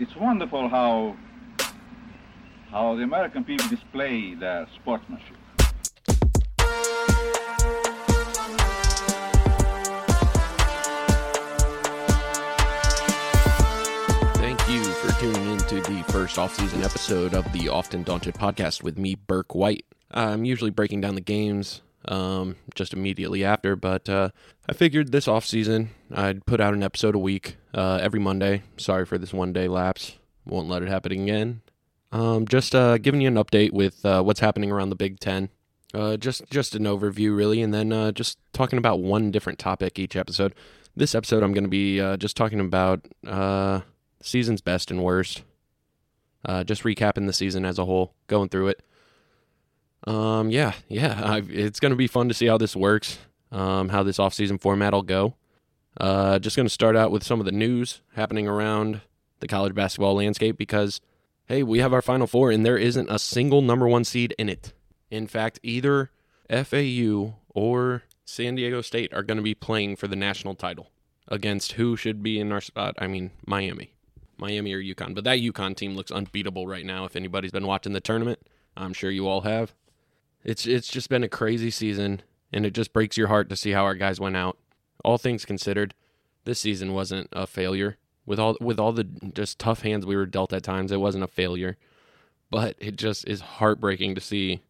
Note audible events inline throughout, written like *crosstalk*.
it's wonderful how how the American people display their sportsmanship. Thank you for tuning in to the first off-season episode of the Often Daunted podcast with me, Burke White. I'm usually breaking down the games um, just immediately after, but uh, I figured this off-season I'd put out an episode a week uh, every Monday. Sorry for this one-day lapse. Won't let it happen again. Um, just uh, giving you an update with uh, what's happening around the Big Ten. Uh, just just an overview, really, and then uh, just talking about one different topic each episode. This episode, I'm going to be just talking about uh, season's best and worst. Uh, just recapping the season as a whole, going through it. Um, yeah, yeah, i it's going to be fun to see how this works, um, how this off-season format will go. Uh, just going to start out with some of the news happening around the college basketball landscape because, hey, we have our Final Four and there isn't a single number one seed in it. In fact, either FAU or San Diego State are going to be playing for the national title against who should be in our spot. I mean, Miami. Miami or UConn. But that UConn team looks unbeatable right now. If anybody's been watching the tournament, I'm sure you all have. It's it's just been a crazy season, and it just breaks your heart to see how our guys went out. All things considered, this season wasn't a failure. With all with all the just tough hands we were dealt at times, it wasn't a failure. But it just is heartbreaking to see.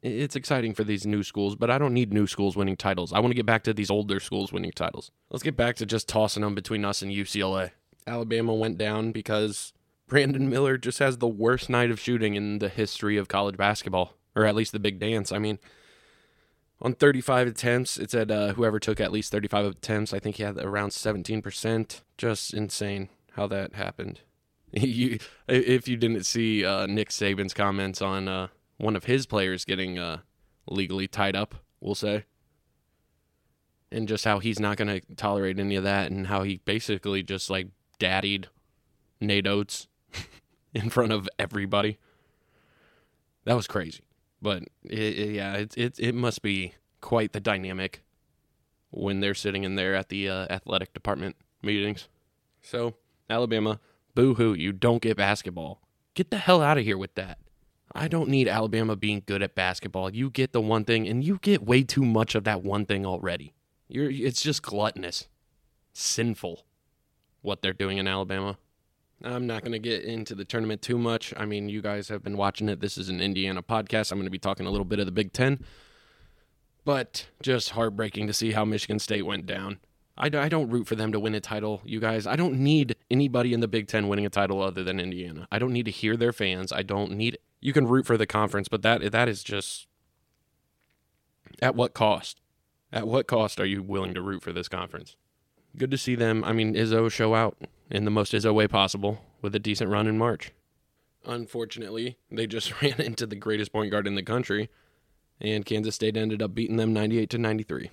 It's exciting for these new schools, but I don't need new schools winning titles. I want to get back to these older schools winning titles. Let's get back to just tossing them between us and UCLA. Alabama went down because Brandon Miller just has the worst night of shooting in the history of college basketball, or at least the big dance. I mean, on 35 attempts, it said uh, whoever took at least 35 attempts, I think he had around 17%. Just insane how that happened. *laughs* you, if you didn't see uh, Nick Saban's comments on uh, one of his players getting uh, legally tied up, we'll say, and just how he's not going to tolerate any of that, and how he basically just like daddied Nate Oates *laughs* in front of everybody. That was crazy, but it, it, yeah, it, it it must be quite the dynamic when they're sitting in there at the uh, athletic department meetings. So Alabama, boo hoo, you don't get basketball. Get the hell out of here with that. I don't need Alabama being good at basketball. You get the one thing, and you get way too much of that one thing already. You're it's just gluttonous, sinful, what they're doing in Alabama. I'm not going to get into the tournament too much. I mean, you guys have been watching it. This is an Indiana podcast. I'm going to be talking a little bit of the Big Ten, but just heartbreaking to see how Michigan State went down. I, I don't root for them to win a title, you guys. I don't need anybody in the Big Ten winning a title other than Indiana. I don't need to hear their fans. I don't need. You can root for the conference, but that that is just at what cost? At what cost are you willing to root for this conference? Good to see them. I mean, Izzo show out in the most Izzo way possible with a decent run in March. Unfortunately, they just *laughs* ran into the greatest point guard in the country, and Kansas State ended up beating them 98 to 93.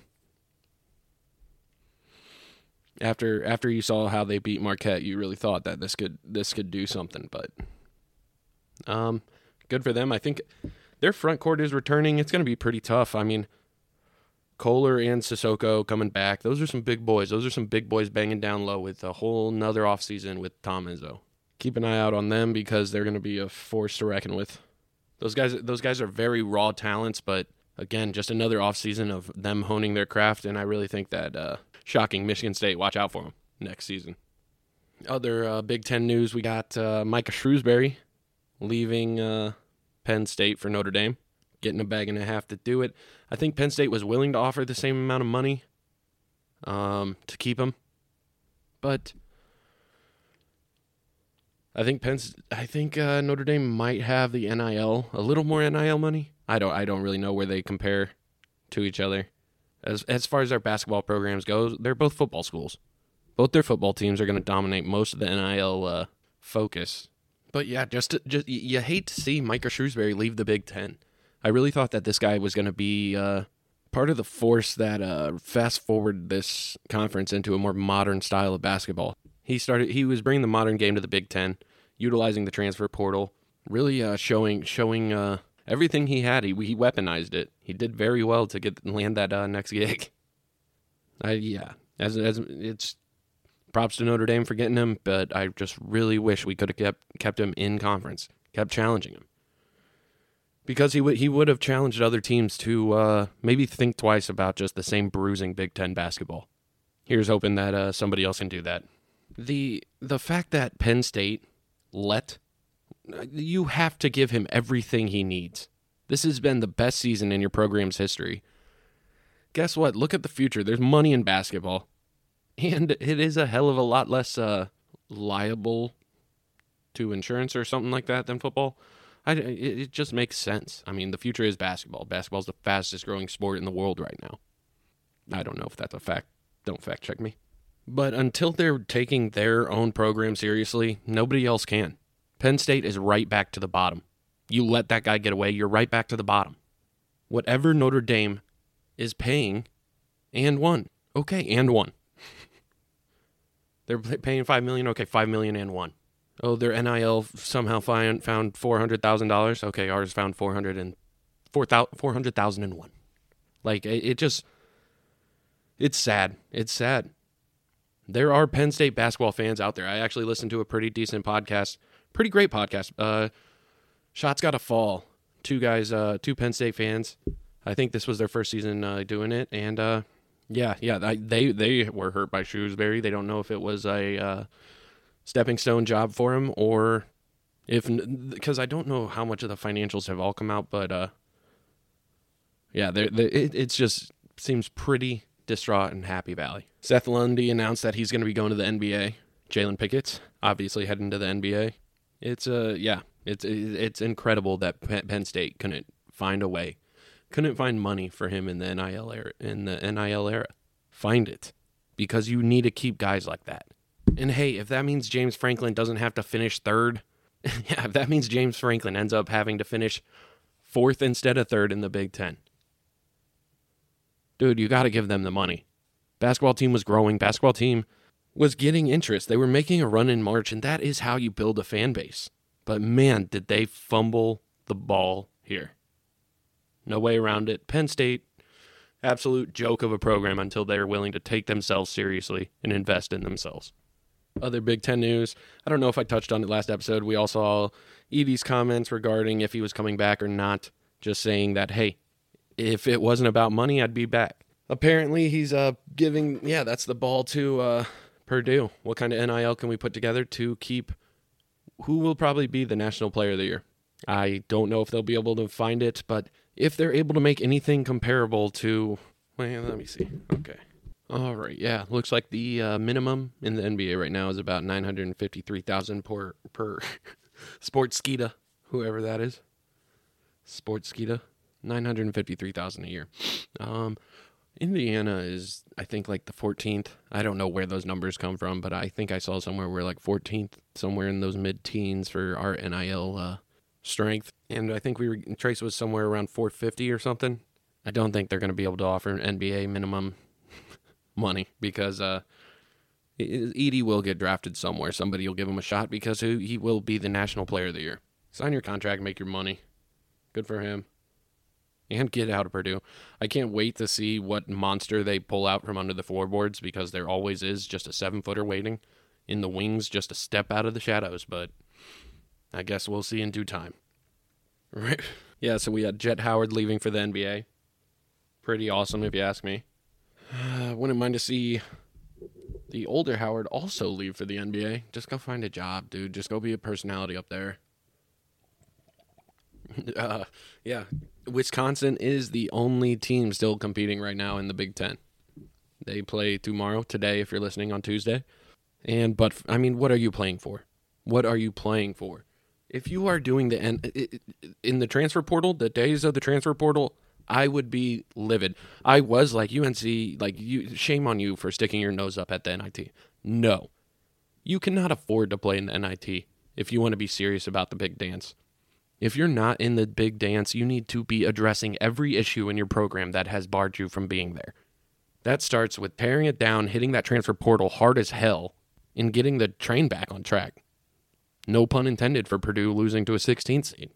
After after you saw how they beat Marquette, you really thought that this could this could do something, but um good for them. I think their front court is returning. It's going to be pretty tough. I mean, Kohler and Sissoko coming back. Those are some big boys. Those are some big boys banging down low with a whole nother offseason with Tom Izzo. Keep an eye out on them because they're going to be a force to reckon with. Those guys those guys are very raw talents, but again, just another offseason of them honing their craft and I really think that uh, shocking Michigan State, watch out for them next season. Other uh, Big 10 news, we got uh, Micah Shrewsberry leaving uh, Penn State for Notre Dame getting a bag and a half to do it. I think Penn State was willing to offer the same amount of money um, to keep him, but I think Penn's. I think uh, Notre Dame might have the NIL a little more NIL money. I don't. I don't really know where they compare to each other. As as far as our basketball programs go, they're both football schools. Both their football teams are going to dominate most of the NIL uh, focus. But yeah, just just you hate to see Micah Shrewsberry leave the Big Ten. I really thought that this guy was going to be uh, part of the force that uh, fast forward this conference into a more modern style of basketball. He started. He was bringing the modern game to the Big Ten, utilizing the transfer portal, really uh, showing showing uh, everything he had. He he weaponized it. He did very well to get land that uh, next gig. I yeah, as as it's props to Notre Dame for getting him, but I just really wish we could have kept kept him in conference, kept challenging him, because he would he would have challenged other teams to uh, maybe think twice about just the same bruising Big Ten basketball. Here's hoping that uh, somebody else can do that. The the fact that Penn State let you have to give him everything he needs. This has been the best season in your program's history. Guess what? Look at the future. There's money in basketball. And it is a hell of a lot less uh, liable to insurance or something like that than football. I, it, it just makes sense. I mean, the future is basketball. Basketball is the fastest growing sport in the world right now. I don't know if that's a fact. Don't fact check me. But until they're taking their own program seriously, nobody else can. Penn State is right back to the bottom. You let that guy get away, you're right back to the bottom. Whatever Notre Dame is paying and one. Okay, and one. *laughs* They're paying 5 million. Okay, 5 million and one. Oh, their NIL somehow find, found $400,000. Okay, ours found 400 and 400,001. Like it, it just it's sad. It's sad. There are Penn State basketball fans out there. I actually listened to a pretty decent podcast pretty great podcast. Uh, Shots got to fall. Two guys, uh, two Penn State fans. I think this was their first season uh, doing it, and uh, yeah, yeah, they they were hurt by Shrewsberry. They don't know if it was a uh, stepping stone job for him or if because I don't know how much of the financials have all come out, but uh, yeah, they it, it's just seems pretty distraught in Happy Valley. Seth Lundy announced that he's going to be going to the NBA. Jalen Pickett obviously heading to the NBA. It's uh yeah, it's it's incredible that Penn State couldn't find a way, couldn't find money for him in the NIL era. In the NIL era, find it because you need to keep guys like that. And hey, if that means James Franklin doesn't have to finish third, *laughs* yeah, if that means James Franklin ends up having to finish fourth instead of third in the Big Ten, dude, you got to give them the money. Basketball team was growing. Basketball team was getting interest. They were making a run in March, and that is how you build a fan base. But man, did they fumble the ball here. No way around it. Penn State, absolute joke of a program until they're willing to take themselves seriously and invest in themselves. Other Big Ten news. I don't know if I touched on it last episode. We all saw Edey's comments regarding if he was coming back or not, just saying that, hey, if it wasn't about money, I'd be back. Apparently, he's uh, giving, yeah, that's the ball to uh, Purdue. What kind of NIL can we put together to keep who will probably be the National Player of the Year? I don't know if they'll be able to find it, but if they're able to make anything comparable to, well, let me see. Okay. All right. Yeah. Looks like the uh, minimum in the NBA right now is about 953,000 per, per *laughs* Sportskeeda, whoever that is. Sports Sportskeeda. 953,000 a year. Um, Indiana is, I think, like the 14th. I don't know where those numbers come from, but I think I saw somewhere where like 14th, somewhere in those mid teens for our NIL uh, strength. And I think we were, Trayce was somewhere around 450 or something. I don't think they're going to be able to offer an NBA minimum money because uh, Edey will get drafted somewhere. Somebody will give him a shot because he will be the national player of the year. Sign your contract, make your money. Good for him and get out of Purdue. I can't wait to see what monster they pull out from under the floorboards because there always is just a seven footer waiting in the wings, just a step out of the shadows. But I guess we'll see in due time. *laughs* Right? Yeah, so we had Jett Howard leaving for the NBA. Pretty awesome, if you ask me. Uh, wouldn't mind to see the older Howard also leave for the NBA. Just go find a job, dude. Just go be a personality up there. *laughs* Uh, yeah, Wisconsin is the only team still competing right now in the Big Ten. They play tomorrow, today, if you're listening on Tuesday. And but I mean, what are you playing for? What are you playing for? If you are doing the in the transfer portal, the days of the transfer portal, I would be livid. I was like UNC, like you. Shame on you for sticking your nose up at the NIT. No, you cannot afford to play in the NIT if you want to be serious about the big dance. If you're not in the big dance, you need to be addressing every issue in your program that has barred you from being there. That starts with tearing it down, hitting that transfer portal hard as hell, and getting the train back on track. No pun intended for Purdue losing to a 16th seed.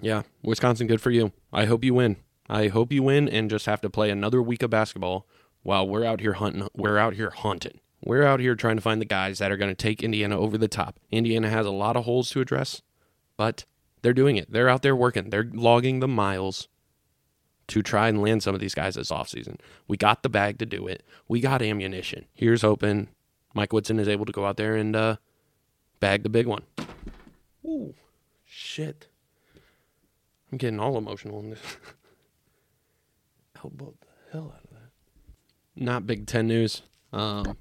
Yeah, Wisconsin, good for you. I hope you win. I hope you win and just have to play another week of basketball while we're out here hunting. We're out here hunting. We're out here trying to find the guys that are going to take Indiana over the top. Indiana has a lot of holes to address, but they're doing it. They're out there working. They're logging the miles to try and land some of these guys this offseason. We got the bag to do it. We got ammunition. Here's hoping Mike Woodson is able to go out there and uh, bag the big one. Ooh, shit. I'm getting all emotional in this. *laughs* Elbowed the hell out of that. Not Big Ten news. Um,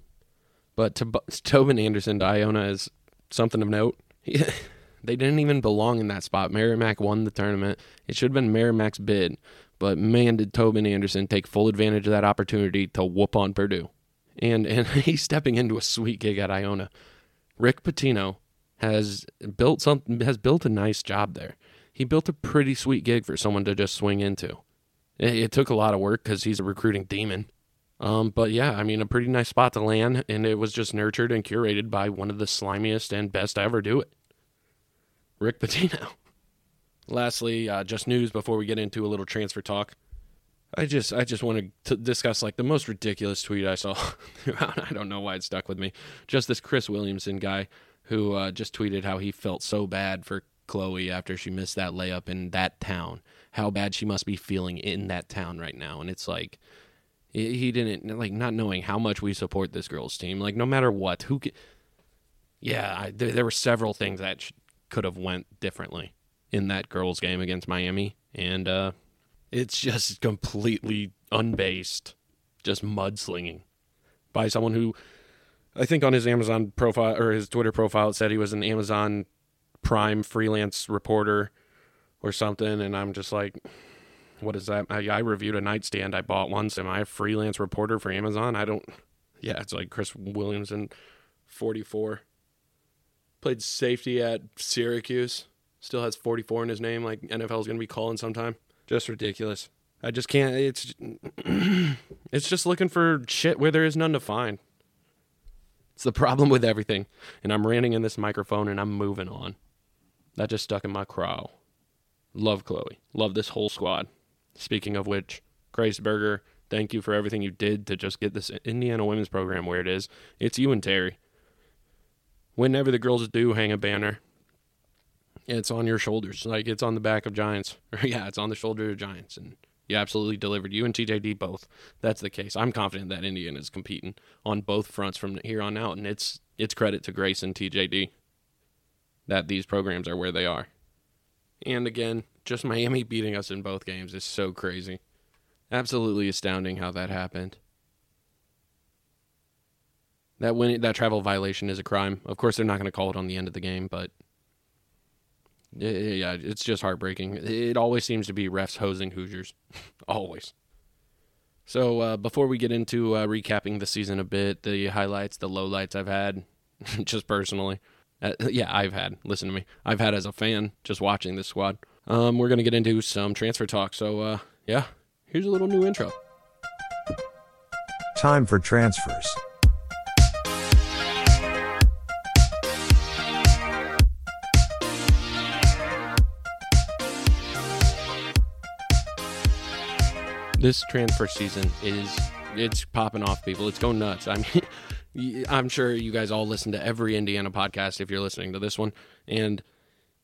but to, Tobin Anderson to Iona is something of note. *laughs* they didn't even belong in that spot. Merrimack won the tournament. It should have been Merrimack's bid, but man, did Tobin Anderson take full advantage of that opportunity to whoop on Purdue. And and *laughs* he's stepping into a sweet gig at Iona. Rick Pitino has built something has built a nice job there. He built a pretty sweet gig for someone to just swing into. It, it took a lot of work because he's a recruiting demon. Um, but yeah, I mean, a pretty nice spot to land, and it was just nurtured and curated by one of the slimiest and best to ever do it, Rick Pitino. *laughs* Lastly, uh, just news before we get into a little transfer talk. I just I just want to discuss like the most ridiculous tweet I saw. *laughs* I don't know why it stuck with me. Just this Chris Williamson guy who uh, just tweeted how he felt so bad for Chloe after she missed that layup in that town. How bad she must be feeling in that town right now. And it's like he didn't like not knowing how much we support this girls team. Like no matter what, who? yeah, I, there, there, were several things that sh- could have went differently in that girls game against Miami, and uh, it's just completely unbased, just mudslinging by someone who I think on his Amazon profile or his Twitter profile it said he was an Amazon Prime freelance reporter or something, and I'm just like, what is that? I, I reviewed a nightstand I bought once. Am I a freelance reporter for Amazon? I don't. Yeah, it's like Chris Williamson, 44. Played safety at Syracuse. Still has 44 in his name. Like NFL is going to be calling sometime. Just ridiculous. I just can't. It's *clears throat* it's just looking for shit where there is none to find. It's the problem with everything. And I'm ranting in this microphone and I'm moving on. That just stuck in my craw. Love Chloe. Love this whole squad. Speaking of which, Grace Berger, thank you for everything you did to just get this Indiana women's program where it is. It's you and Teri. Whenever the girls do hang a banner, it's on your shoulders. Like it's on the back of Giants. *laughs* Yeah, it's on the shoulder of Giants. And you absolutely delivered. You and TJD both. That's the case. I'm confident that Indiana is competing on both fronts from here on out. And it's it's credit to Grace and TJD that these programs are where they are. And again, just Miami beating us in both games is so crazy. Absolutely astounding how that happened. That win, that travel violation is a crime. Of course, they're not going to call it on the end of the game, but yeah, it's just heartbreaking. It always seems to be refs hosing Hoosiers, *laughs* always. So uh, before we get into uh, recapping the season a bit, the highlights, the lowlights I've had, *laughs* just personally, uh, yeah, I've had. Listen to me, I've had as a fan just watching this squad um, we're going to get into some transfer talk. So, uh, yeah, here's a little new intro. Time for transfers. This transfer season is it's popping off people. It's going nuts. I mean, *laughs* I'm sure you guys all listen to every Indiana podcast if you're listening to this one and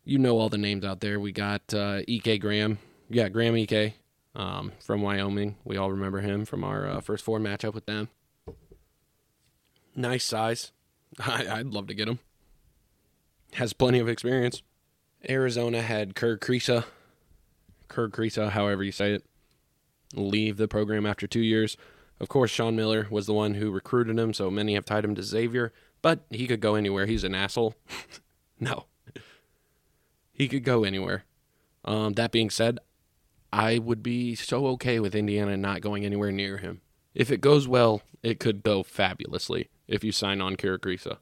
you know all the names out there. We got uh, Ike Graham. Yeah, Graham Ike um, from Wyoming. We all remember him from our uh, first four matchup with them. Nice size. *laughs* I, would love to get him. Has plenty of experience. Arizona had Kerr Kriisa. Kerr Kriisa, however you say it, leave the program after two years. Of course, Sean Miller was the one who recruited him, so many have tied him to Xavier, but he could go anywhere. He's an asshole. *laughs* no, he could go anywhere. Um, that being said, I would be so okay with Indiana not going anywhere near him. If it goes well, it could go fabulously if you sign on Kerr Kriisa.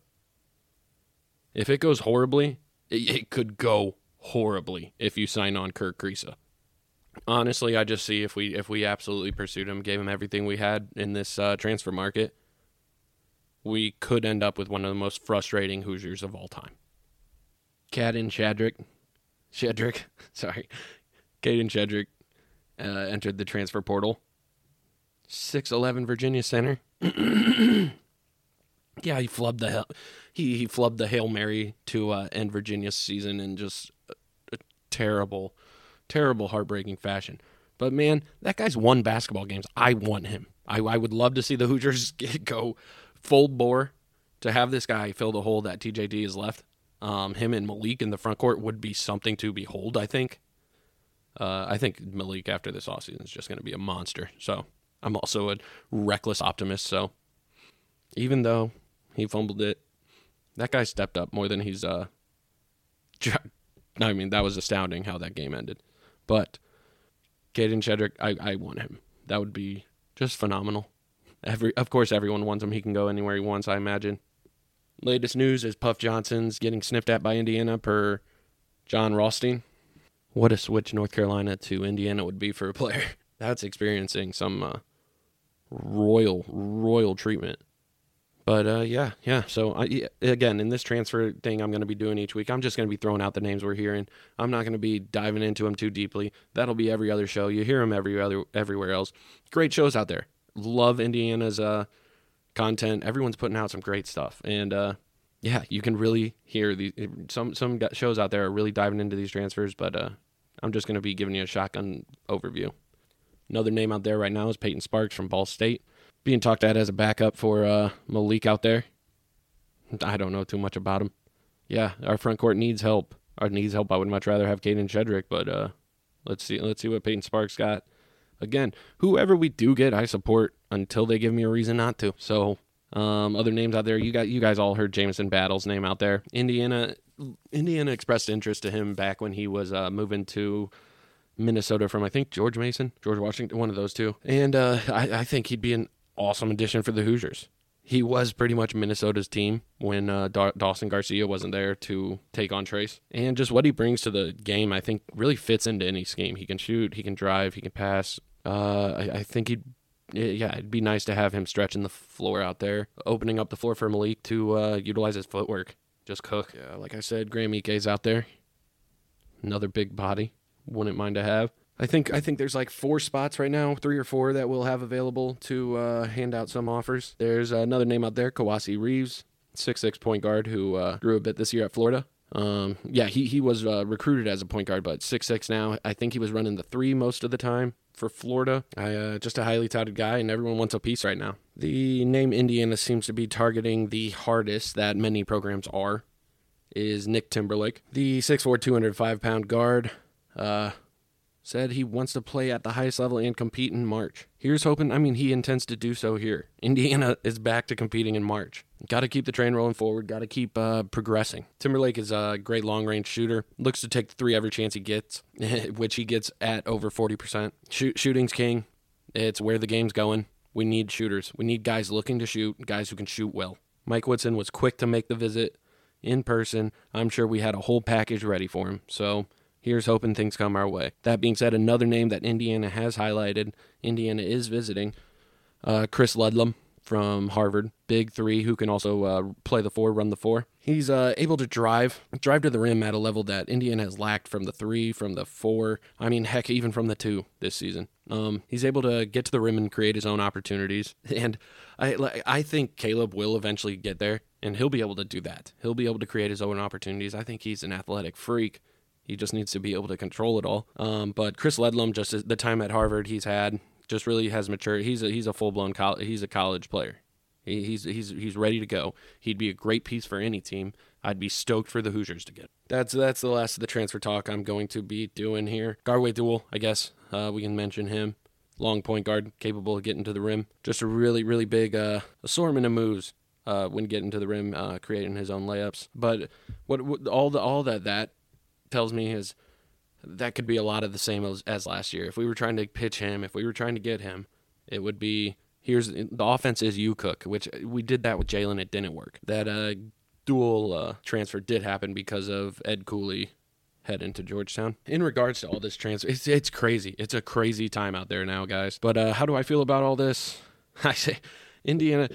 If it goes horribly, it, could go horribly if you sign on Kerr Kriisa. Honestly, I just see if we if we absolutely pursued him, gave him everything we had in this uh, transfer market, we could end up with one of the most frustrating Hoosiers of all time. Kadin Shadrick Shedrick, *laughs* sorry, Kadin Shedrick uh, entered the transfer portal. 6'11 Virginia center. *clears throat* Yeah, he flubbed the hell. He he flubbed the hail mary to uh, end Virginia's season in just a, a terrible, terrible, heartbreaking fashion. But man, that guy's won basketball games. I want him. I, I would love to see the *laughs* Hoosiers *laughs* go full bore to have this guy fill the hole that TJD has left. Um, him and Malik in the front court would be something to behold. I think. Uh, I think Malik after this offseason is just going to be a monster. So I'm also a reckless optimist. So even though he fumbled it, that guy stepped up more than he's. Uh, *laughs* I mean, that was astounding how that game ended. But Kadin Shedrick, I, I want him. That would be just phenomenal. Every, of course, everyone wants him. He can go anywhere he wants, I imagine. Latest news is Puff Johnson's getting sniffed at by Indiana per Jon Rothstein. What a switch North Carolina to Indiana would be for a player. *laughs* That's experiencing some uh, royal, royal treatment. But uh, yeah, yeah. So I, again, in this transfer thing, I'm going to be doing each week. I'm just going to be throwing out the names we're hearing. I'm not going to be diving into them too deeply. That'll be every other show. You hear them every other everywhere else. Great shows out there. Love Indiana's uh, content. Everyone's putting out some great stuff, and uh, yeah, you can really hear these. Some some shows out there are really diving into these transfers. But uh, I'm just going to be giving you a shotgun overview. Another name out there right now is Peyton Sparks from Ball State being talked at as a backup for uh, Malik out there. I don't know too much about him. Yeah, our front court needs help. Our needs help. I would much rather have Kadin Shedrick, but uh, let's see. Let's see what Peyton Sparks got. Again, whoever we do get, I support until they give me a reason not to. So, um, other names out there, you got you guys all heard Jameson Battle's name out there. Indiana, Indiana expressed interest to him back when he was uh, moving to Minnesota from I think George Mason, George Washington, one of those two. And uh, I, I think he'd be an awesome addition for the Hoosiers. He was pretty much Minnesota's team when uh, Da- Dawson Garcia wasn't there to take on Trayce. And just what he brings to the game, I think, really fits into any scheme. He can shoot, he can drive, he can pass. Uh, I, I think he'd yeah, it'd be nice to have him stretching the floor out there, opening up the floor for Malik to uh, utilize his footwork. Just cook. Yeah, like I said, Graham Ike's out there. Another big body. Wouldn't mind to have. I think I think there's like four spots right now, three or four that we'll have available to uh, hand out some offers. There's another name out there, Kowacie Reeves, six six point guard who uh, grew a bit this year at Florida. Um, yeah, he he was uh, recruited as a point guard, but six six now. I think he was running the three most of the time for Florida. I, uh, just a highly touted guy, and everyone wants a piece right now. The name Indiana seems to be targeting the hardest that many programs are. Is Nick Timberlake, the 6'4", 205 pound guard. Uh, said he wants to play at the highest level and compete in March. Here's hoping, I mean, he intends to do so here. Indiana *laughs* is back to competing in March. Got to keep the train rolling forward, got to keep uh, progressing. Timberlake is a great long range shooter, looks to take the three every chance he gets, *laughs* which he gets at over 40%. Shoot, shooting's king. It's where the game's going. We need shooters. We need guys looking to shoot, guys who can shoot well. Mike Woodson was quick to make the visit in person. I'm sure we had a whole package ready for him. So, Here's hoping things come our way. That being said, another name that Indiana has highlighted, Indiana is visiting, uh, Chris Ledlum from Harvard, big three who can also uh, play the four, run the four. He's uh, able to drive, drive to the rim at a level that Indiana has lacked from the three, from the four. I mean, heck, even from the two this season. Um, he's able to get to the rim and create his own opportunities, *laughs* and I I think Caleb will eventually get there, and he'll be able to do that. He'll be able to create his own opportunities. I think he's an athletic freak. He just needs to be able to control it all. Um, but Chris Ledlum, just the time at Harvard he's had, just really has matured. He's a he's a full blown college. He's a college player. He, he's he's he's ready to go. He'd be a great piece for any team. I'd be stoked for the Hoosiers to get. That's that's the last of the transfer talk I'm going to be doing here. Garwey Dual, I guess uh, we can mention him. Long point guard, capable of getting to the rim. Just a really really big uh, assortment of moves uh, when getting to the rim, uh, creating his own layups. But what, what all the all that that tells me is that could be a lot of the same as, as last year. If we were trying to pitch him, if we were trying to get him, it would be here's the offense is you cook, which we did that with Jalen. It didn't work. That uh, dual uh, transfer did happen because of Ed Cooley heading to Georgetown. In regards to all this transfer, it's it's crazy. It's a crazy time out there now, guys. But uh, how do I feel about all this? *laughs* I say, Indiana.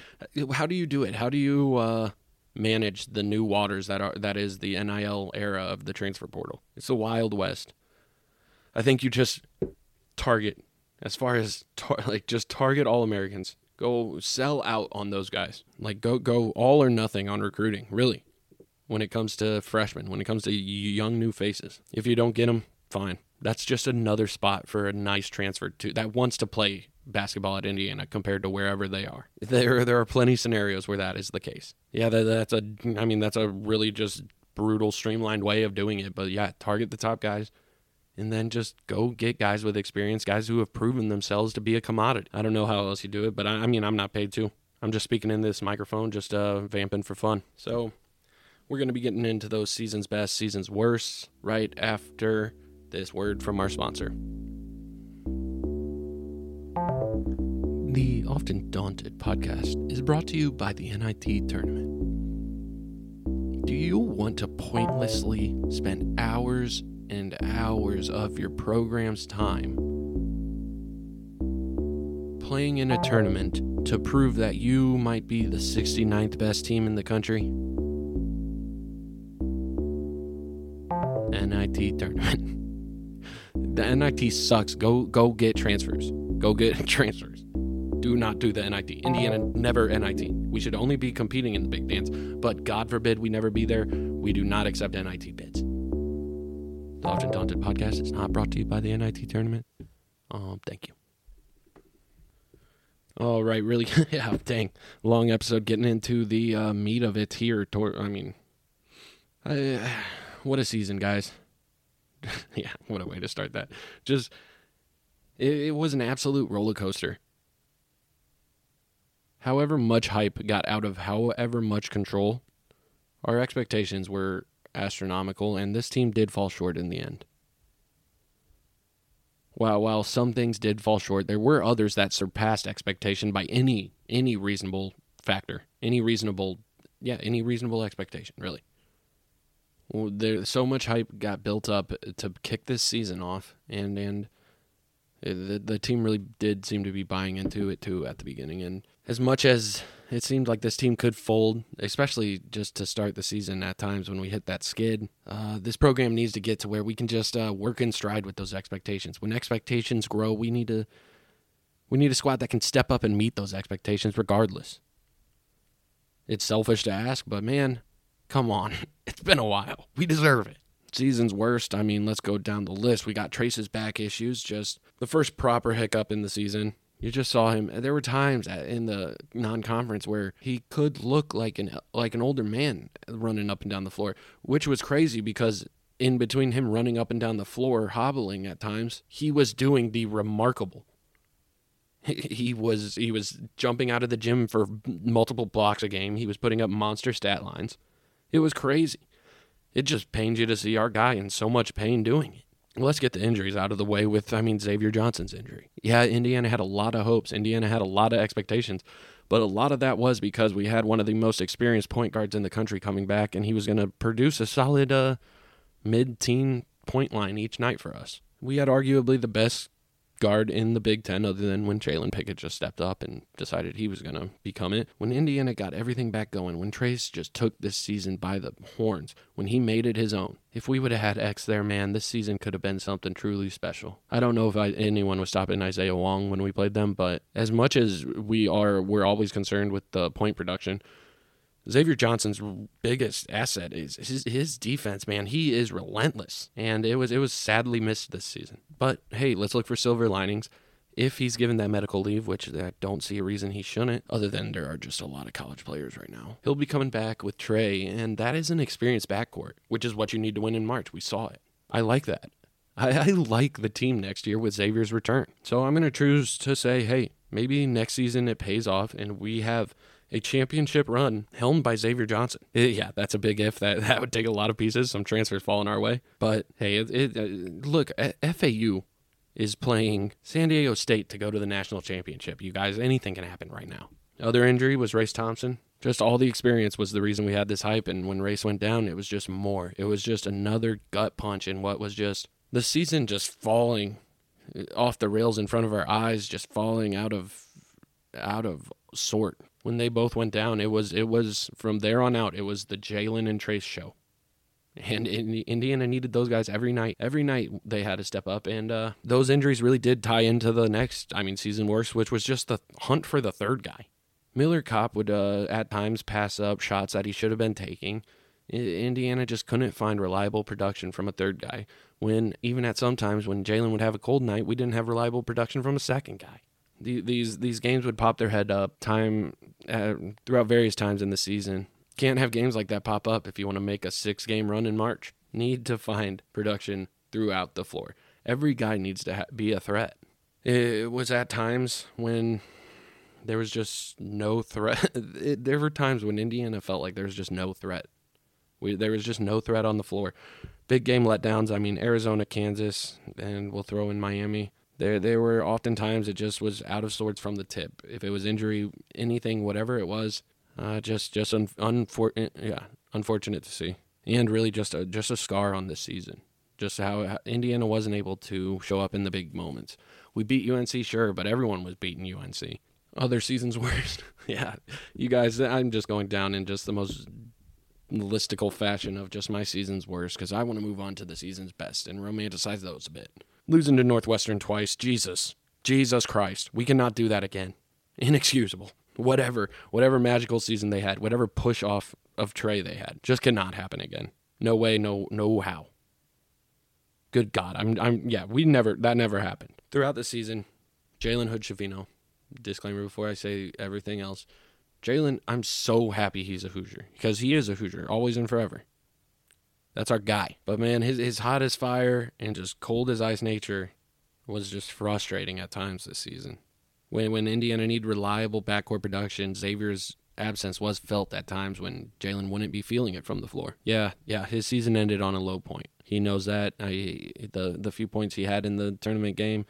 How do you do it? How do you uh, manage the new waters that are that is the NIL era of the transfer portal. It's the Wild West. I think you just target as far as tar- *laughs* like just target all Americans. Go sell out on those guys. Like go go all or nothing on recruiting. Really, when it comes to freshmen, when it comes to young new faces. If you don't get them, fine. That's just another spot for a nice transfer to that wants to play basketball at Indiana compared to wherever they are. There there are plenty scenarios where that is the case. Yeah, that, that's a I mean that's a really just brutal streamlined way of doing it, but yeah, target the top guys and then just go get guys with experience, guys who have proven themselves to be a commodity. I don't know how else you do it, but I, I mean, I'm not paid to. I'm just speaking in this microphone, just uh, vamping for fun. So we're going to be getting into those seasons best, seasons worst right after this word from our sponsor. The Often Daunted podcast is brought to you by the NIT tournament. Do you want to pointlessly spend hours and hours of your program's time playing in a tournament to prove that you might be the 69th best team in the country? NIT tournament. *laughs* the NIT sucks. Go go get transfers. Go get *laughs* transfers. Do not do the NIT. Indiana never NIT. We should only be competing in the big dance, but God forbid we never be there. We do not accept NIT bids. The Often Daunted podcast is not brought to you by the NIT tournament. Um, thank you. All right, really, *laughs* yeah, dang, long episode. Getting into the uh, meat of it here. I mean, I, *sighs* what a season, guys. *laughs* yeah, what a way to start that. Just, it, it was an absolute roller coaster. However much hype got out of however much control, our expectations were astronomical, and this team did fall short in the end. While while some things did fall short, there were others that surpassed expectation by any any reasonable factor, any reasonable yeah, any reasonable expectation, really. Well, there so much hype got built up to kick this season off, and and the the team really did seem to be buying into it too at the beginning. And as much as it seemed like this team could fold, especially just to start the season at times when we hit that skid. Uh, this program needs to get to where we can just uh, work in stride with those expectations. When expectations grow, we need to we need a squad that can step up and meet those expectations regardless. It's selfish to ask, but man, come on. *laughs* It's been a while. We deserve it. Season's worst. I mean, let's go down the list. We got Trayce's back issues, just the first proper hiccup in the season. You just saw him. There were times in the non-conference where he could look like an like an older man running up and down the floor, which was crazy because in between him running up and down the floor, hobbling at times, he was doing the remarkable. He was he was jumping out of the gym for multiple blocks a game. He was putting up monster stat lines. It was crazy. It just pains you to see our guy in so much pain doing it let's get the injuries out of the way with, I mean, Xavier Johnson's injury. Yeah, Indiana had a lot of hopes. Indiana had a lot of expectations, but a lot of that was because we had one of the most experienced point guards in the country coming back, and he was going to produce a solid uh, mid teen point line each night for us. We had arguably the best guard in the Big Ten, other than when Jalen Pickett just stepped up and decided he was going to become it. When Indiana got everything back going, when Trayce just took this season by the horns, when he made it his own. If we would have had X there, man, this season could have been something truly special. I don't know if I, anyone was stopping Isaiah Wong when we played them, but as much as we are, we're always concerned with the point production. Xavier Johnson's biggest asset is his, his defense, man. He is relentless, and it was it was sadly missed this season. But hey, let's look for silver linings. If he's given that medical leave, which I don't see a reason he shouldn't, other than there are just a lot of college players right now, he'll be coming back with Trey, and that is an experienced backcourt, which is what you need to win in March. We saw it. I like that. I, I like the team next year with Xavier's return. So I'm going to choose to say, hey, maybe next season it pays off, and we have a championship run helmed by Xavier Johnson. Yeah, that's a big if. That *laughs* that would take a lot of pieces. Some transfers falling our way, but hey, it, it, uh, look, FAU is playing San Diego State to go to the national championship. You guys, anything can happen right now. Other injury was Race Thompson. Just all the experience was the reason we had this hype, and when Race went down, it was just more. It was just another gut punch in what was just the season just falling off the rails in front of our eyes, just falling out of out of sort when they both went down, it was it was from there on out, it was the Jalen and Trayce show. And Indiana needed those guys every night. Every night they had to step up, and uh, those injuries really did tie into the next, I mean, season worse, which was just the hunt for the third guy. Miller Kopp would uh, at times pass up shots that he should have been taking. Indiana just couldn't find reliable production from a third guy. When even at some times when Jalen would have a cold night, we didn't have reliable production from a second guy. These these games would pop their head up time uh, throughout various times in the season. Can't have games like that pop up if you want to make a six game run in March. Need to find production throughout the floor. Every guy needs to ha- be a threat. It was at times when there was just no threat. *laughs* It, there were times when Indiana felt like there was just no threat. We, there was just no threat on the floor. Big game letdowns. I mean, Arizona, Kansas, and we'll throw in Miami. There, there were oftentimes it just was out of sorts from the tip. If it was injury, anything, whatever it was, uh, just, just un, unfor- eh, yeah, unfortunate to see, and really just a, just a scar on this season. Just how, Indiana wasn't able to show up in the big moments. We beat UNC, sure, but everyone was beating UNC. Other seasons *laughs* worst. yeah, you guys, I'm just going down in just the most listicle fashion of just my season's worst because I want to move on to the season's best and romanticize those a bit. Losing to Northwestern twice, Jesus, Jesus Christ, we cannot do that again. Inexcusable. Whatever, whatever magical season they had, whatever push off of Trey they had, just cannot happen again. No way, no, no how. Good God, I'm, I'm, yeah, we never, that never happened. Throughout the season, Jalen Hood Schifino, disclaimer before I say everything else, Jalen, I'm so happy he's a Hoosier because he is a Hoosier, always and forever. That's our guy. But man, his his hot as fire and just cold as ice nature was just frustrating at times this season. When when Indiana needed reliable backcourt production, Xavier's absence was felt at times when Jalen wouldn't be feeling it from the floor. Yeah, yeah, his season ended on a low point. He knows that. I, the the few points he had in the tournament game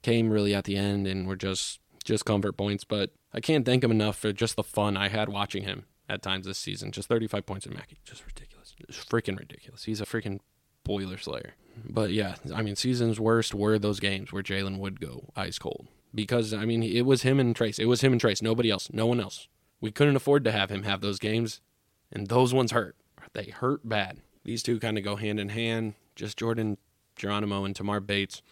came really at the end and were just just comfort points. But I can't thank him enough for just the fun I had watching him at times this season. Just 35 points in Mackey, just ridiculous. It's freaking ridiculous. He's a freaking boiler slayer. But yeah, I mean, season's worst were those games where Jalen would go ice cold because I mean, it was him and Trayce. It was him and Trayce. Nobody else. No one else. We couldn't afford to have him have those games, and those ones hurt. They hurt bad. These two kind of go hand in hand. Just Jordan Geronimo and Tamar Bates.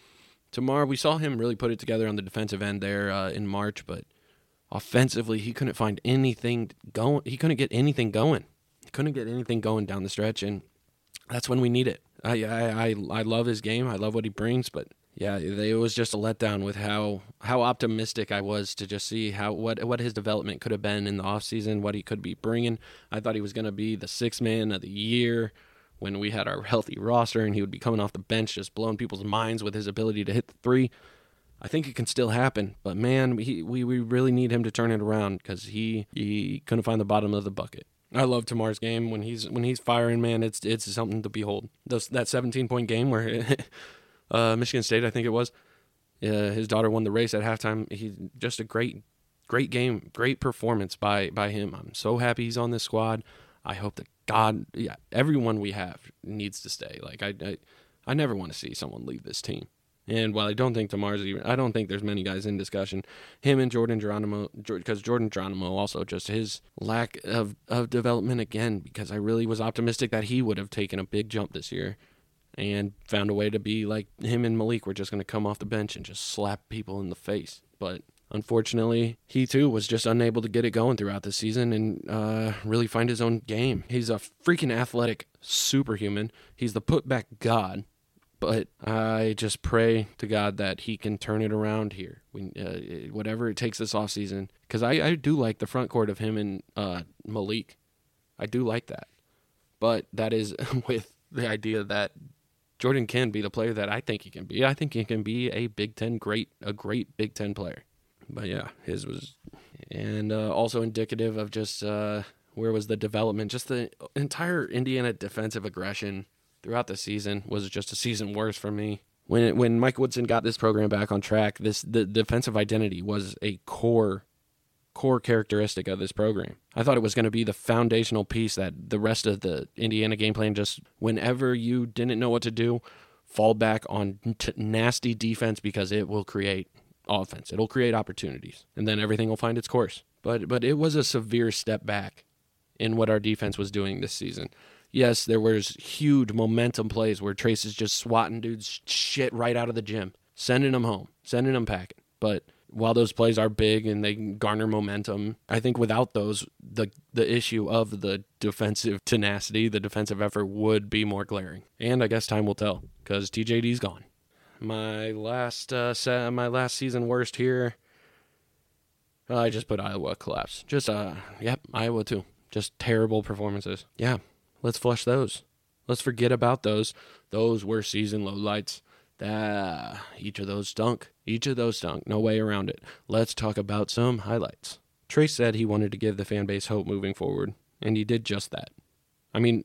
Tamar, we saw him really put it together on the defensive end there uh, in March, but offensively, he couldn't find anything going. He couldn't get anything going. Couldn't get anything going down the stretch, and that's when we need it. I I I, I love his game. I love what he brings, but yeah, it was just a letdown with how how optimistic I was to just see how what what his development could have been in the offseason, what he could be bringing. I thought he was going to be the sixth man of the year when we had our healthy roster, and he would be coming off the bench, just blowing people's minds with his ability to hit the three. I think it can still happen, but man, we we really need him to turn it around because he he couldn't find the bottom of the bucket. I love Tamar's game when he's when he's firing, man. It's it's something to behold. Those, that 17 point game where *laughs* uh, Michigan State, I think it was, uh, his daughter won the race at halftime. He just a great great game, great performance by by him. I'm so happy he's on this squad. I hope that God, yeah, everyone we have needs to stay. Like I I, I never want to see someone leave this team. And while I don't think Tamar's even, I don't think there's many guys in discussion. Him and Jordan Geronimo, because Jordan Geronimo also just his lack of, of development again, because I really was optimistic that he would have taken a big jump this year and found a way to be like him and Malik were just going to come off the bench and just slap people in the face. But unfortunately, he too was just unable to get it going throughout the season and uh, really find his own game. He's a freaking athletic superhuman. He's the putback god but I just pray to God that He can turn it around here. We, uh, whatever it takes this off season, because I, I do like the front court of him and uh, Malik. I do like that, but that is *laughs* with the idea that Jordan can be the player that I think he can be. I think he can be a Big Ten great, a great Big Ten player. But yeah, his was, and uh, also indicative of just uh, where was the development, just the entire Indiana defensive aggression throughout the season was just a season worse for me. When when Mike Woodson got this program back on track, this the defensive identity was a core core characteristic of this program. I thought it was going to be the foundational piece that the rest of the Indiana game plan just whenever you didn't know what to do, fall back on t- nasty defense because it will create offense. It'll create opportunities and then everything will find its course. But but it was a severe step back in what our defense was doing this season Yes, there was huge momentum plays where Trayce is just swatting dudes shit right out of the gym, sending them home, sending them packing. But while those plays are big and they garner momentum, I think without those, the the issue of the defensive tenacity, the defensive effort would be more glaring. And I guess time will tell because TJD's gone. My last uh, se- my last season worst here. I just put Iowa collapse. Just uh, yep, Iowa too. Just terrible performances. Yeah, let's flush those. Let's forget about those. Those were season lowlights. That each of those stunk. Each of those stunk. No way around it. Let's talk about some highlights. Trayce said he wanted to give the fan base hope moving forward, and he did just that. I mean,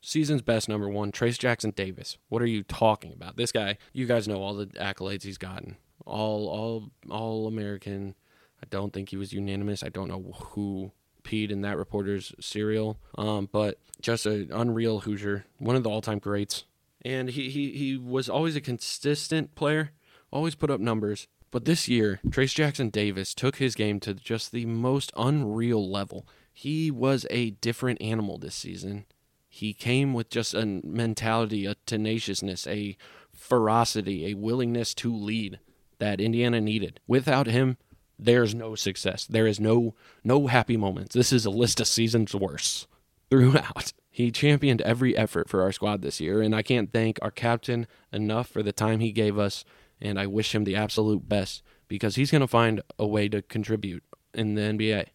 season's best number one, Trayce Jackson Davis. What are you talking about? This guy, you guys know all the accolades he's gotten. All all all American. I don't think he was unanimous. I don't know who in that reporter's cereal. Um, but just an unreal Hoosier, one of the all time greats and he, he, he was always a consistent player, always put up numbers. But this year, Trayce Jackson Davis took his game to just the most unreal level. He was a different animal this season. He came with just a mentality, a tenaciousness, a ferocity, a willingness to lead that Indiana needed. Without him, there's no success. There is no no happy moments. This is a list of seasons worse throughout. *laughs* He championed every effort for our squad this year, and I can't thank our captain enough for the time he gave us, and I wish him the absolute best because he's going to find a way to contribute in the NBA.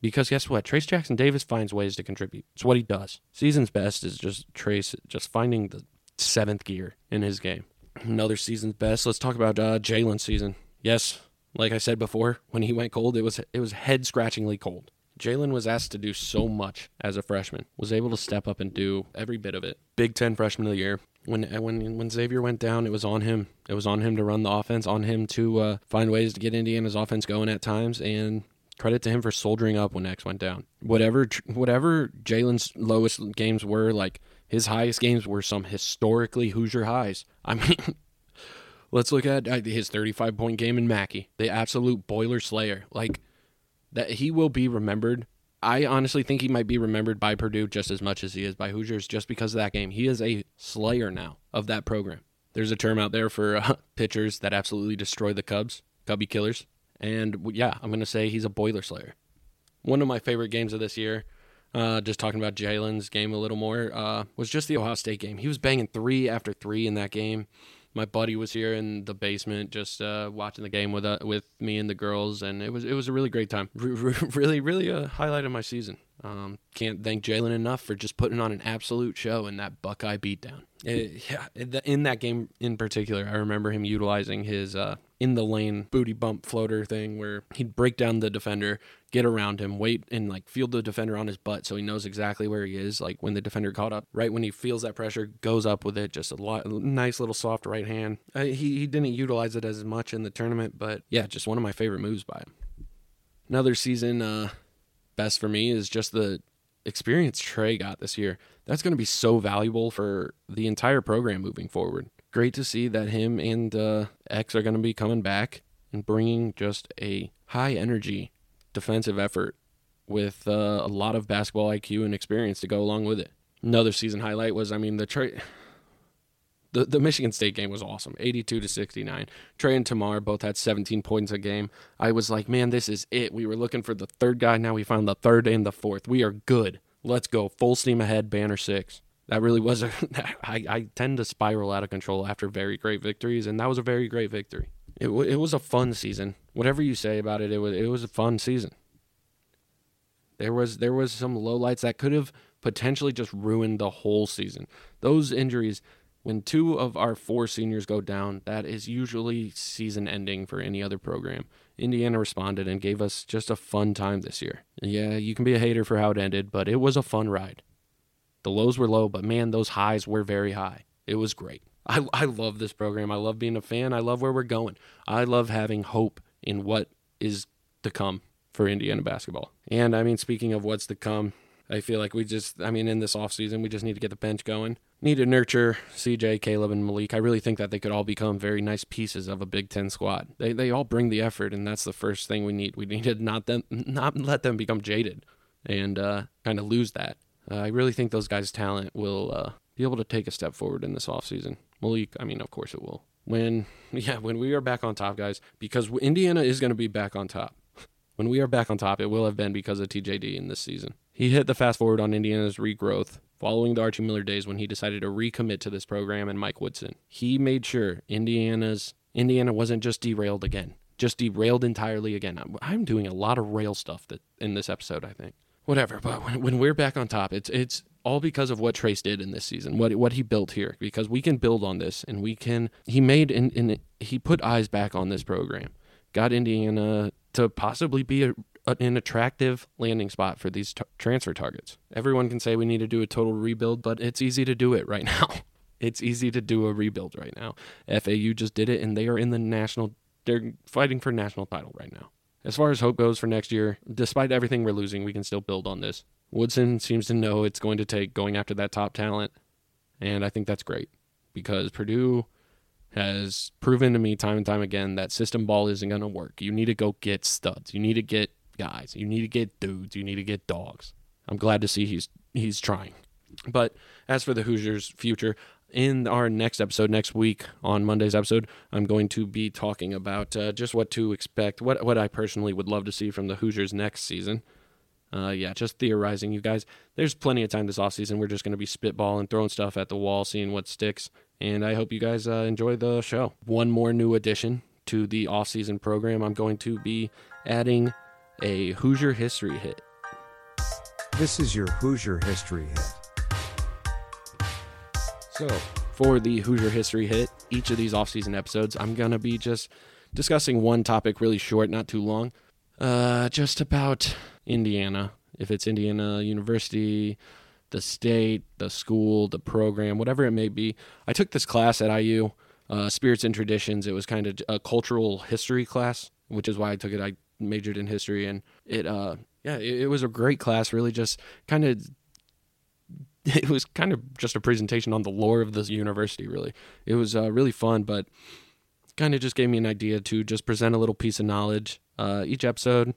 Because guess what? Trayce Jackson Davis finds ways to contribute. It's what he does. Season's best is just Trayce just finding the seventh gear in his game. Another season's best. Let's talk about uh, Jalen's season. Yes, like I said before, when he went cold, it was it was head scratchingly cold. Jalen was asked to do so much as a freshman, was able to step up and do every bit of it. Big Ten freshman of the year. When when when Xavier went down, it was on him. It was on him to run the offense, on him to uh, find ways to get Indiana's offense going at times, and credit to him for soldiering up when X went down. Whatever whatever Jalen's lowest games were, like his highest games were some historically Hoosier highs. I mean, *laughs* let's look at his 35 point game in Mackey, the absolute boiler slayer. Like that he will be remembered. I honestly think he might be remembered by Purdue just as much as he is by Hoosiers just because of that game. He is a slayer now of that program. There's a term out there for uh, *laughs* pitchers that absolutely destroy the Cubs, Cubby killers. And yeah, I'm to say he's a boiler slayer. One of my favorite games of this year, uh, just talking about Jalen's game a little more, uh, was just the Ohio State game. He was banging three after three in that game my buddy was here in the basement just uh, watching the game with uh, with me and the girls, and it was it was a really great time. *laughs* really, really a highlight of my season. Um, can't thank Jalen enough for just putting on an absolute show in that Buckeye beatdown. It, yeah, in that game in particular, I remember him utilizing his uh, in the lane booty bump floater thing where he'd break down the defender, get around him, wait and like field the defender on his butt so he knows exactly where he is. Like when the defender caught up, right when he feels that pressure, goes up with it. Just a lot, nice little soft right hand. Uh, he he didn't utilize it as much in the tournament, but yeah, just one of my favorite moves by him. Another season uh, best for me is just the experience Trey got this year. That's going to be so valuable for the entire program moving forward. Great to see that him and uh, X are going to be coming back and bringing just a high energy defensive effort with uh, a lot of basketball IQ and experience to go along with it. Another season highlight was, I mean, the Trey the, the Michigan State game was awesome, 82 to 69. Trey and Tamar both had 17 points a game. I was like, man, this is it. We were looking for the third guy. Now we found the third and the fourth. We are good. Let's go. Full steam ahead, banner six. That really was a. *laughs* I, I tend to spiral out of control after very great victories, and that was a very great victory. It, it was a fun season. Whatever you say about it, it was it was a fun season. There was there was some lowlights that could have potentially just ruined the whole season. Those injuries when two of our four seniors go down, that is usually season ending for any other program. Indiana responded and gave us just a fun time this year. Yeah, you can be a hater for how it ended, but it was a fun ride. The lows were low, but man, those highs were very high. It was great. I, I love this program. I love being a fan. I love where we're going. I love having hope in what is to come for Indiana basketball. And I mean, speaking of what's to come, I feel like we just, I mean, in this offseason, we just need to get the bench going. Need to nurture CJ, Caleb, and Malik. I really think that they could all become very nice pieces of a Big Ten squad. They, they all bring the effort, and that's the first thing we need. We need to not them not let them become jaded and uh, kind of lose that. Uh, I really think those guys' talent will uh, be able to take a step forward in this offseason. Malik, I mean, of course it will. When, *laughs* yeah, when we are back on top, guys, because Indiana is going to be back on top. *laughs* When we are back on top, it will have been because of TJD in this season. He hit the fast forward on Indiana's regrowth following the Archie Miller days when he decided to recommit to this program and Mike Woodson. He made sure Indiana's Indiana wasn't just derailed again, just derailed entirely again. I'm doing a lot of rail stuff that in this episode, I think. Whatever, but when, when we're back on top, it's it's all because of what Trayce did in this season, what what he built here. Because we can build on this, and we can. He made and in, he put eyes back on this program, got Indiana to possibly be a, an attractive landing spot for these t- transfer targets. Everyone can say we need to do a total rebuild, but it's easy to do it right *laughs* now. it's easy to do a rebuild right now. FAU just did it, and they are in the national. They're fighting for national title right now. As far as hope goes for next year, despite everything we're losing, we can still build on this. Woodson seems to know it's going to take going after that top talent, and I think that's great because Purdue has proven to me time and time again that system ball isn't going to work. You need to go get studs. You need to get guys. You need to get dudes. You need to get dogs. I'm glad to see he's he's trying. But as for the Hoosiers' future, in our next episode next week on Monday's episode, I'm going to be talking about uh, just what to expect, what what I personally would love to see from the Hoosiers next season. Uh, yeah, just theorizing, you guys. There's plenty of time this offseason. We're just going to be spitballing, throwing stuff at the wall, seeing what sticks. And I hope you guys uh, enjoy the show. One more new addition to the offseason program. I'm going to be adding a Hoosier history hit. This is your Hoosier history hit. So, for the Hoosier history hit, each of these offseason episodes, I'm going to be just discussing one topic really short, not too long. Uh, just about Indiana, if it's Indiana University, the state, the school, the program, whatever it may be. I took this class at IU, uh, Spirits and Traditions. It was kind of a cultural history class, which is why I took it. I majored in history, and it, uh, yeah, it, it was a great class. Really, just kind of *laughs* it was kind of just a presentation on the lore of this university really it was uh, really fun but kind of just gave me an idea to just present a little piece of knowledge uh, each episode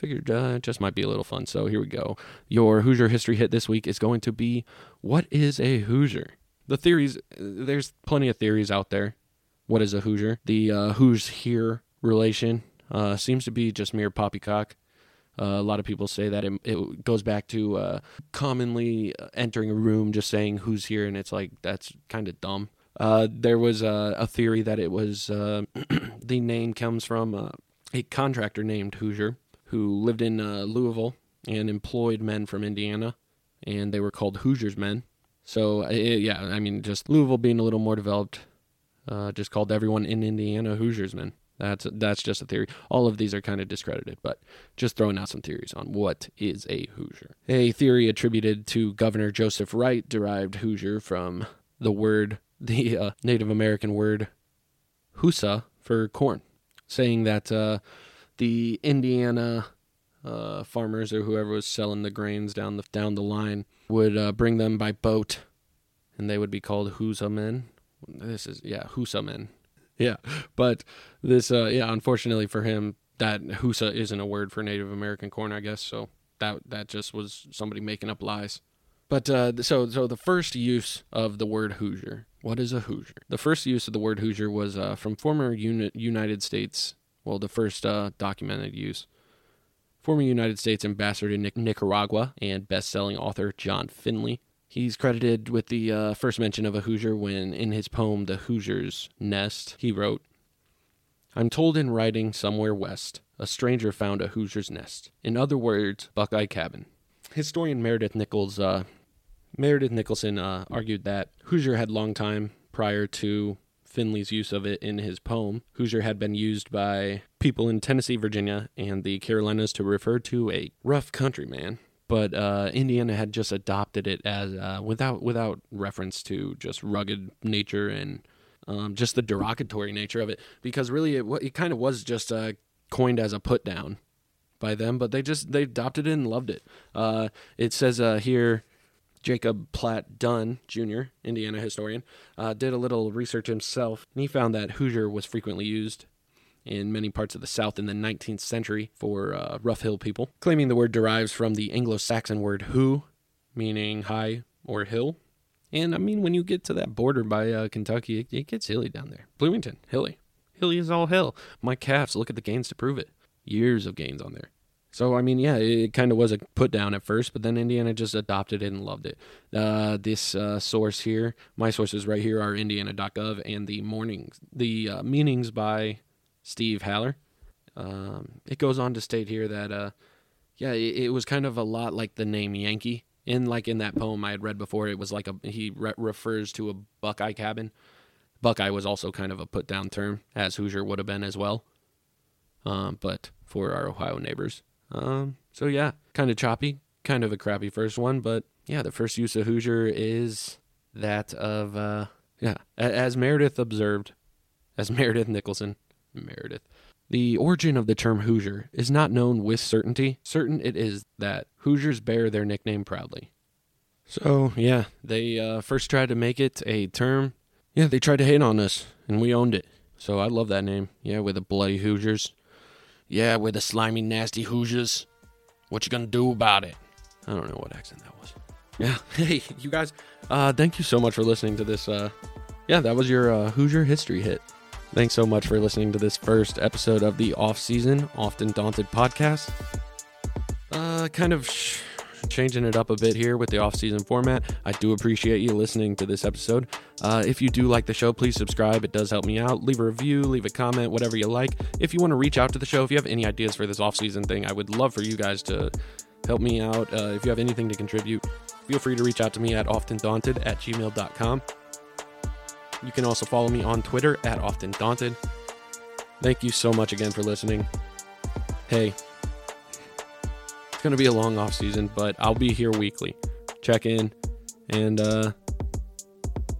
figured uh, it just might be a little fun. So here we go. Your Hoosier history hit this week is going to be what is a Hoosier? The theories, there's plenty of theories out there. What is a Hoosier? The uh, who's here relation uh, seems to be just mere poppycock. Uh, a lot of people say that it, it goes back to uh, commonly entering a room just saying who's here, and it's like that's kind of dumb. Uh, there was a theory that it was uh, *clears throat* the name comes from uh, a contractor named Hoosier who lived in uh, Louisville and employed men from Indiana, and they were called Hoosiers men. So it, yeah, I mean, just Louisville being a little more developed, uh, just called everyone in Indiana Hoosiers men. That's that's just a theory. All of these are kind of discredited, but just throwing out some theories on what is a Hoosier. A theory attributed to Governor Joseph Wright derived Hoosier from the word, the uh, Native American word "husa" for corn, saying that uh, the Indiana uh, farmers or whoever was selling the grains down the down the line would uh, bring them by boat, and they would be called Husa men. This is yeah, Husa men. *laughs* Yeah, but this uh, yeah, unfortunately for him, that Husa isn't a word for Native American corn, I guess. So that that just was somebody making up lies. But uh, so so the first use of the word Hoosier. What is a Hoosier? The first use of the word Hoosier was uh, from former uni- United States well, the first uh, documented use. Former United States ambassador to Nicaragua and best-selling author John Finley. He's credited with the uh, first mention of a Hoosier when, in his poem *The Hoosier's Nest*, he wrote, "I'm told in writing somewhere west, a stranger found a Hoosier's nest. In other words, Buckeye Cabin." Historian Meredith Nichols, uh, Meredith Nicholson, uh, argued that Hoosier had long time prior to Finley's use of it in his poem. Hoosier had been used by people in Tennessee, Virginia, and the Carolinas to refer to a rough countryman. But uh, Indiana had just adopted it as uh, without without reference to just rugged nature and um, just the derogatory nature of it, because really it, it kind of was just uh, coined as a put down by them, but they just they adopted it and loved it. Uh, it says uh, here Jacob Platt Dunn, Jr., Indiana historian, uh, did a little research himself, and he found that Hoosier was frequently used in many parts of the South in the 19th century for uh, rough hill people, claiming the word derives from the Anglo Saxon word who, meaning high or hill. And I mean, when you get to that border by uh, Kentucky, it, it gets hilly down there. Bloomington, hilly. Hilly is all hill. My calves, look at the gains to prove it. Years of gains on there. So, I mean, yeah, it, it kind of was a put down at first, but then Indiana just adopted it and loved it. Uh, this uh, source here, my sources right here are indiana.gov and the mornings, the uh, meanings by Steve Haller. Um, it goes on to state here that, uh, yeah, it, it, was kind of a lot like the name Yankee. In like in that poem I had read before, it was like a he re- refers to a Buckeye cabin. Buckeye was also kind of a put down term, as Hoosier would have been as well. Um, but for our Ohio neighbors. Um, so yeah, kind of choppy, kind of a crappy first one, but yeah, the first use of Hoosier is that of uh, yeah, as Meredith observed, as Meredith Nicholson, Meredith. The origin of the term Hoosier is not known with certainty. Certain it is that Hoosiers bear their nickname proudly. So, yeah, they uh, first tried to make it a term. Yeah, they tried to hate on us, and we owned it. So I love that name. Yeah, with the bloody Hoosiers. Yeah, we're the slimy, nasty Hoosiers. What you gonna do about it? I don't know what accent that was. Yeah, *laughs* hey, you guys, uh, thank you so much for listening to this. Uh, yeah, that was your uh, Hoosier history hit. Thanks so much for listening to this first episode of the off season, Often Daunted podcast. Uh, kind of. Sh- changing it up a bit here with the off-season format. I do appreciate you listening to this episode. Uh, if you do like the show, please subscribe. It does help me out. Leave a review, leave a comment, whatever you like. If you want to reach out to the show, if you have any ideas for this off-season thing, I would love for you guys to help me out. Uh, if you have anything to contribute, feel free to reach out to me at oftendaunted at gmail.com. You can also follow me on Twitter at Often Daunted. Thank you so much again for listening. Hey, it's going to be a long off season, but I'll be here weekly. Check in, and uh,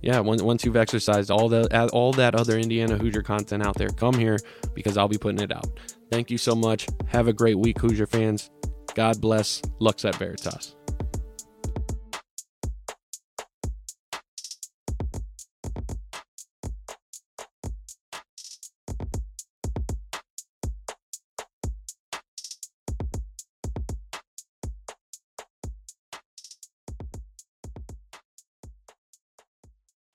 yeah, once you've exercised all the all that other Indiana Hoosier content out there, come here because I'll be putting it out. Thank you so much. Have a great week, Hoosier fans. God bless. Lux et Veritas.